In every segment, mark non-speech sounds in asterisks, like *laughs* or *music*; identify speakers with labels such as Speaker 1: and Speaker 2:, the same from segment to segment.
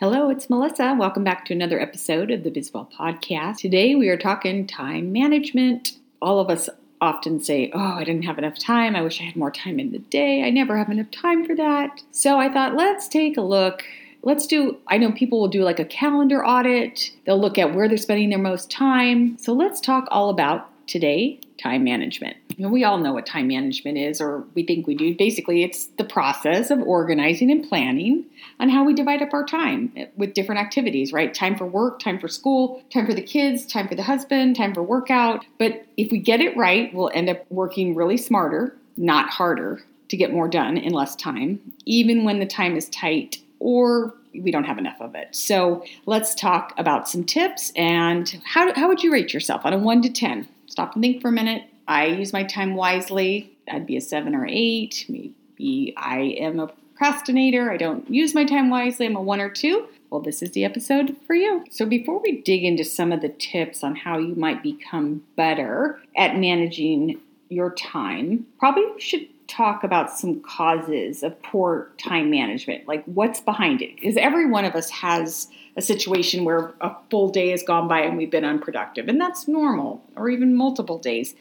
Speaker 1: Hello, it's Melissa. Welcome back to another episode of the Bizwell Podcast. Today we are talking time management. All of us often say, Oh, I didn't have enough time. I wish I had more time in the day. I never have enough time for that. So I thought, let's take a look. Let's do, I know people will do like a calendar audit. They'll look at where they're spending their most time. So let's talk all about today time management. We all know what time management is, or we think we do. Basically, it's the process of organizing and planning on how we divide up our time with different activities, right? Time for work, time for school, time for the kids, time for the husband, time for workout. But if we get it right, we'll end up working really smarter, not harder, to get more done in less time, even when the time is tight or we don't have enough of it. So let's talk about some tips and how, how would you rate yourself on a 1 to 10? Stop and think for a minute. I use my time wisely. I'd be a 7 or 8. Maybe I am a procrastinator. I don't use my time wisely. I'm a 1 or 2. Well, this is the episode for you. So, before we dig into some of the tips on how you might become better at managing your time, probably we should talk about some causes of poor time management. Like, what's behind it? Because every one of us has a situation where a full day has gone by and we've been unproductive, and that's normal, or even multiple days.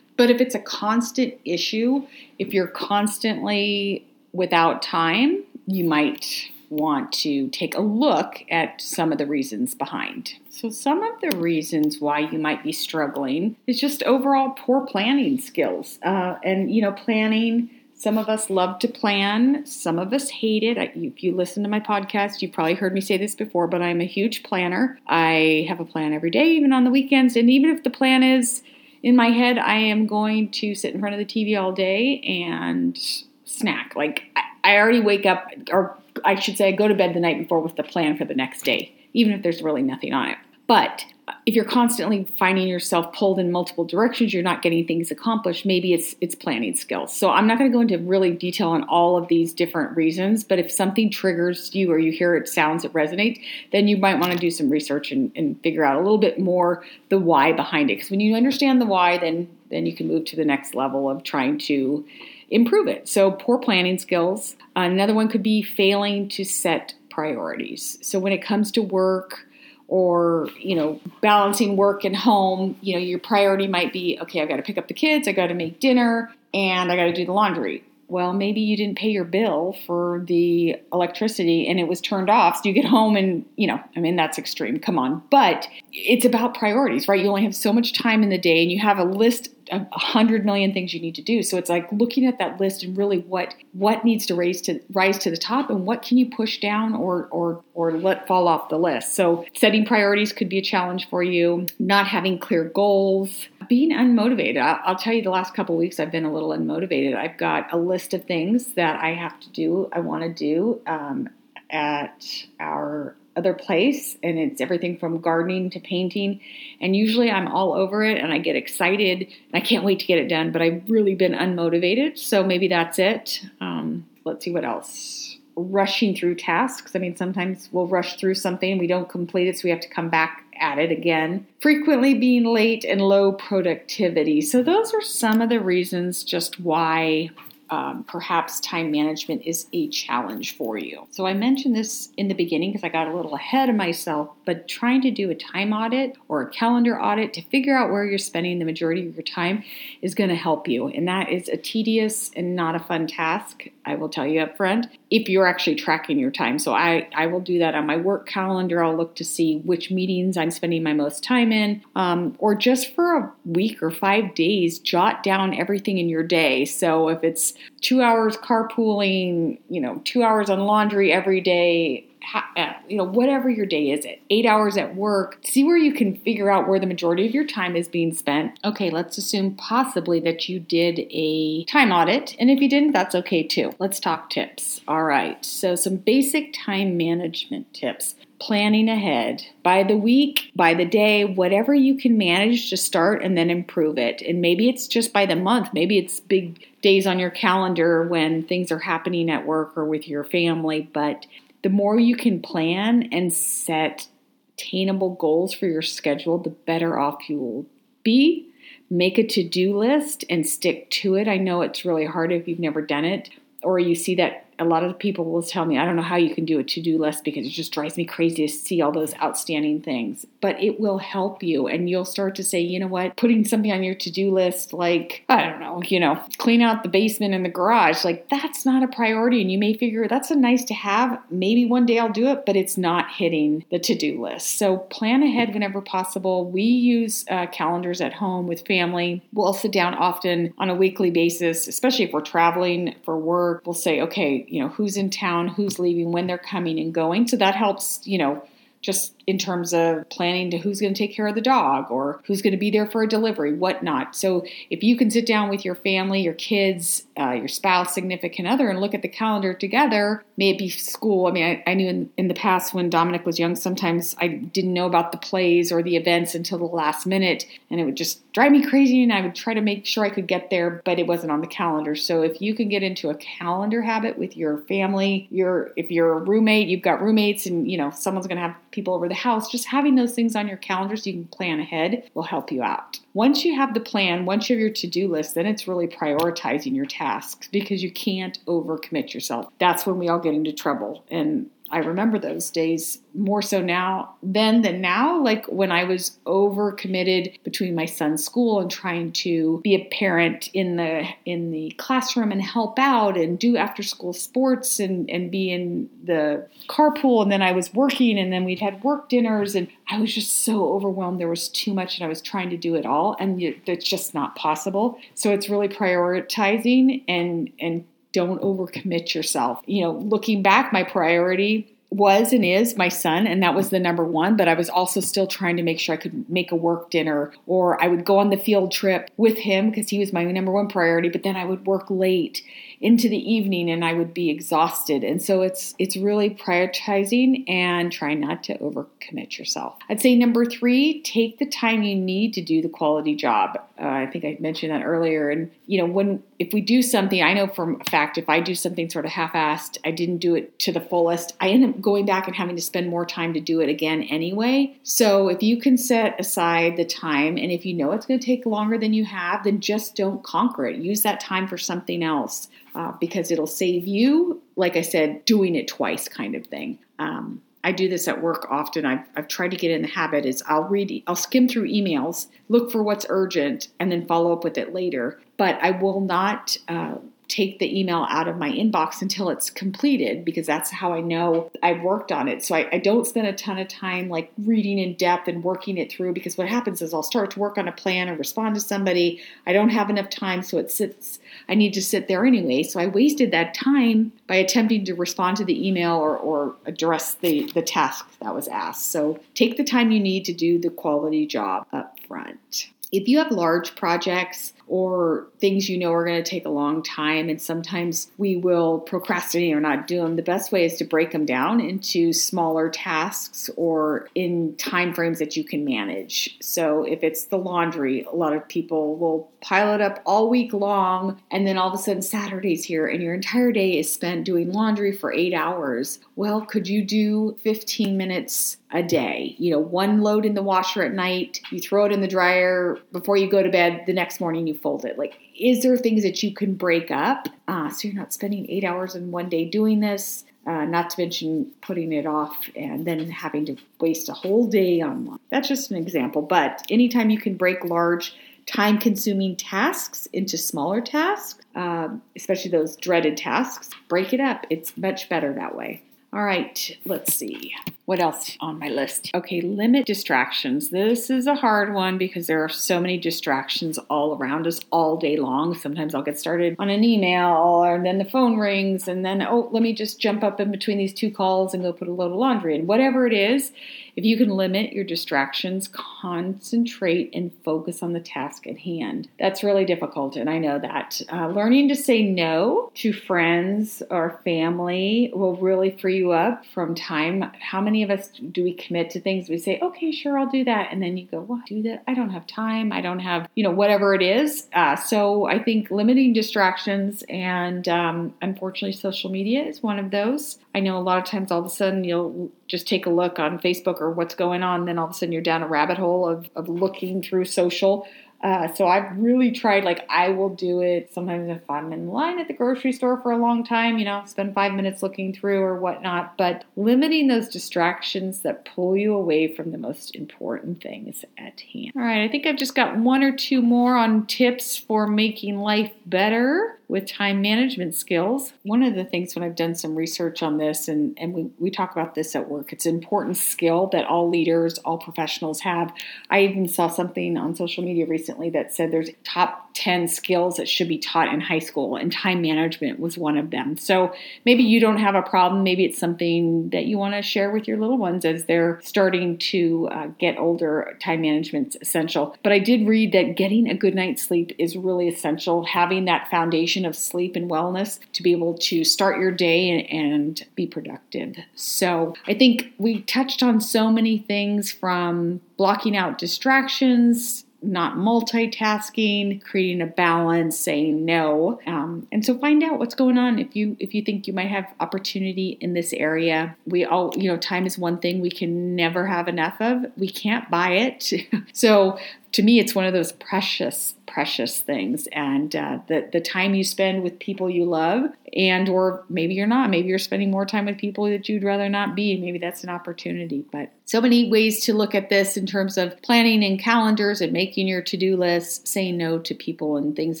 Speaker 1: But if it's a constant issue, if you're constantly without time, you might want to take a look at some of the reasons behind. So, some of the reasons why you might be struggling is just overall poor planning skills. Uh, and, you know, planning, some of us love to plan, some of us hate it. I, if you listen to my podcast, you've probably heard me say this before, but I'm a huge planner. I have a plan every day, even on the weekends. And even if the plan is in my head, I am going to sit in front of the TV all day and snack. Like, I, already wake up, or I should say, I go to bed the night before with the plan for the next day, even if there's really nothing on it. But if you're constantly finding yourself pulled in multiple directions, you're not getting things accomplished. Maybe it's it's planning skills. So I'm not going to go into really detail on all of these different reasons. But if something triggers you or you hear it sounds that resonate, then you might want to do some research and, and figure out a little bit more the why behind it. Because when you understand the why, then then you can move to the next level of trying to improve it. So, poor planning skills. Another one could be failing to set priorities. So, when it comes to work, or you know balancing work and home you know your priority might be okay i've got to pick up the kids i got to make dinner and i got to do the laundry well, maybe you didn't pay your bill for the electricity and it was turned off. So you get home and, you know, I mean, that's extreme. Come on. But it's about priorities, right? You only have so much time in the day and you have a list of a hundred million things you need to do. So it's like looking at that list and really what what needs to raise to rise to the top and what can you push down or or or let fall off the list. So setting priorities could be a challenge for you. Not having clear goals, being unmotivated. I'll, tell you, the last couple weeks I've been a little unmotivated. I've got a list of things that I have to do. I want to do um, at our other place, and it's everything from gardening to painting. And usually I'm all over it, and I get excited, and I can't wait to get it done. But I've really been unmotivated, so maybe that's it. Um, let's see what else rushing through tasks. I mean, sometimes we'll rush through something, we don't complete it, so we have to come back at it again. Frequently being late and low productivity. So, those are some of the reasons just why um, perhaps time management is a challenge for you. So, I mentioned this in the beginning because I got a little ahead of myself, but trying to do a time audit or a calendar audit to figure out where you're spending the majority of your time is going to help you. And that is a tedious and not a fun task, I will tell you up front, if you're actually tracking your time. So, I, I will do that on my work calendar. I'll look to see which meetings I'm spending my most time in, um, or just for a week or five days, jot down everything in your day. So, if it's two hours carpooling, you know, two hours on laundry every day, Uh, you know, whatever your day is, it eight hours at work, see where you can figure out where the majority of your time is being spent. Okay, let's assume possibly that you did a time audit, and if you didn't, that's okay too. Let's talk tips. All right, so some basic time management tips planning ahead by the week, by the day, whatever you can manage to start and then improve it. And maybe it's just by the month, maybe it's big days on your calendar when things are happening at work or with your family. But the more you can plan and set attainable goals for your schedule, the better off you will be. Make a to do list and stick to it. I know it's really hard if you've never done it or you see that a lot of people will tell me, I don't know how you can do a to do list because it just drives me crazy to see all those outstanding things. But it will help you, and you'll start to say, you know what, putting something on your to do list, like, I don't know, you know, clean out the basement and the garage, like that's not a priority. And you may figure that's a nice to have. Maybe one day I'll do it, but it's not hitting the to do list. So plan ahead whenever possible. We use uh, calendars at home with family. We'll sit down often on a weekly basis, especially if we're traveling for work. We'll say, okay, you know, who's in town, who's leaving, when they're coming and going. So that helps, you know, just in terms of planning to who's going to take care of the dog or who's going to be there for a delivery, whatnot. So if you can sit down with your family, your kids, uh, your spouse, significant other, and look at the calendar together, maybe school. I mean, I, I knew in, in, the past when Dominic was young, sometimes I didn't know about the plays or the events until the last minute, and it would just drive me crazy. And I would try to make sure I could get there, but it wasn't on the calendar. So if you can get into a calendar habit with your family, your if you're a roommate, you've got roommates, and you know someone's going to have people over the house, just having those things on your calendar so you can plan ahead will help you out. Once you have the plan, once you have your to do list, then it's really prioritizing your tasks because you can't overcommit yourself. That's when we all get into trouble. And I remember those days more so now then than now. Like when I was overcommitted between my son's school and trying to be a parent in the in the classroom and help out and do after school sports and and be in the carpool and then I was working and then we'd had work dinners and I was just so overwhelmed. There was too much and I was trying to do it all and it's just not possible. So it's really prioritizing and and don't overcommit yourself. You know, looking back, my priority was and is my son, and that was the number one. But I was also still trying to make sure I could make a work dinner, or I would go on the field trip with him because he was my number one priority. But then I would work late into the evening and I would be exhausted. And so it's it's really prioritizing and trying not to overcommit yourself. I'd say number three, take the time you need to do the quality job. Uh, I think I mentioned that earlier. And you know, when if we do something, I know from a fact, if I do something sort of half-assed, I didn't do it to the fullest, I end up going back and having to spend more time to do it again anyway. So if you can set aside the time, and if you know it's going to take longer than you have, then just don't conquer it. Use that time for something else uh, because it'll save you, like I said, doing it twice kind of thing. Um, I do this at work often. I've, I've tried to get in the habit is I'll read, I'll skim through emails, look for what's urgent, and then follow up with it later. But I will not uh, take the email out of my inbox until it's completed because that's how I know I've worked on it. So I, I, don't spend a ton of time like reading in depth and working it through because what happens is I'll start to work on a plan or respond to somebody. I don't have enough time, so it sits, I need to sit there anyway. So I wasted that time by attempting to respond to the email or, or address the, the task that was asked. So take the time you need to do the quality job up front. If you have large projects, or things you know are going to take a long time and sometimes we will procrastinate or not do them the best way is to break them down into smaller tasks or in time frames that you can manage. So if it's the laundry a lot of people will pile it up all week long and then all of a sudden saturday's here and your entire day is spent doing laundry for eight hours. Well could you do 15 minutes a day you know one load in the washer at night you throw it in the dryer before you go to bed the next morning you fold it? Like, is there things that you can break up uh, so you're not spending eight hours in one day doing this? Uh, not to mention putting it off and then having to waste a whole day on one. That's just an example. But anytime you can break large, time consuming tasks into smaller tasks, um, especially those dreaded tasks, break it up. It's much better that way. All right, let's see. What else on my list? Okay, limit distractions. This is a hard one because there are so many distractions all around us all day long. Sometimes I'll get started on an email and then the phone rings and then, oh, let me just jump up in between these two calls and go put a load of laundry in. Whatever it is, if you can limit your distractions, concentrate and focus on the task at hand. That's really difficult, and I know that. Uh, learning to say no to friends or family will really free you up from time. How many of us do we commit to things? We say, okay, sure, I'll do that. And then you go, well, do that. I don't have time. I don't have, you know, whatever it is. Uh, so I think limiting distractions and um, unfortunately, social media is one of those. I know a lot of times all of a sudden you'll just take a look on Facebook or what's going on, then all of a sudden you're down a rabbit hole of, of looking through social. Uh, so I've really tried, like, I will do it sometimes if I'm in line at the grocery store for a long time, you know, spend five minutes looking through or whatnot, but limiting those distractions that pull you away from the most important things at hand. All right, I think I've just got one or two more on tips for making life better with time management skills. One of the things when I've done some research on this, and, and we, we talk about this at work, it's an important skill that all leaders, all professionals have. I even saw something on social media recently that said there's top 10 skills that should be taught in high school, and time management was one of them. So maybe you don't have a problem. Maybe it's something that you want to share with your little ones as they're starting to uh, get older. Time management's essential. But I did read that getting a good night's sleep is really essential. Having that foundation of sleep and wellness to be able to start your day and, and be productive. So I think we touched on so many things from blocking out distractions not multitasking, creating a balance, saying no, um, and so find out what's going on. If you if you think you might have opportunity in this area, we all you know time is one thing we can never have enough of. We can't buy it, *laughs* so to me, it's one of those precious, precious things. And uh, the the time you spend with people you love, and or maybe you're not. Maybe you're spending more time with people that you'd rather not be. Maybe that's an opportunity. But so many ways to look at this in terms of planning and calendars and making your to do list, saying no to people and things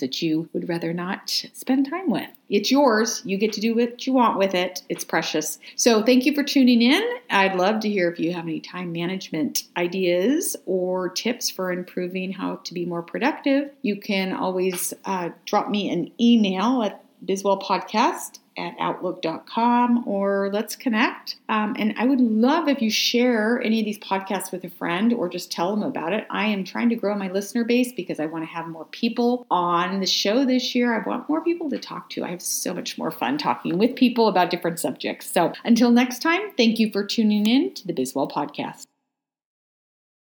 Speaker 1: that you would rather not spend time with. It's yours. You get to do what you want with it. It's precious. So thank you for tuning in. I'd love to hear if you have any time management ideas or tips for improving how to be more productive. You can always uh, drop me an email at Biswell Podcast at outlook.com or let's connect. Um, and I would love if you share any of these podcasts with a friend or just tell them about it. I am trying to grow my listener base because I want to have more people on the show this year. I want more people to talk to. I have so much more fun talking with people about different subjects. So until next time, thank you for tuning in to the Biswell Podcast.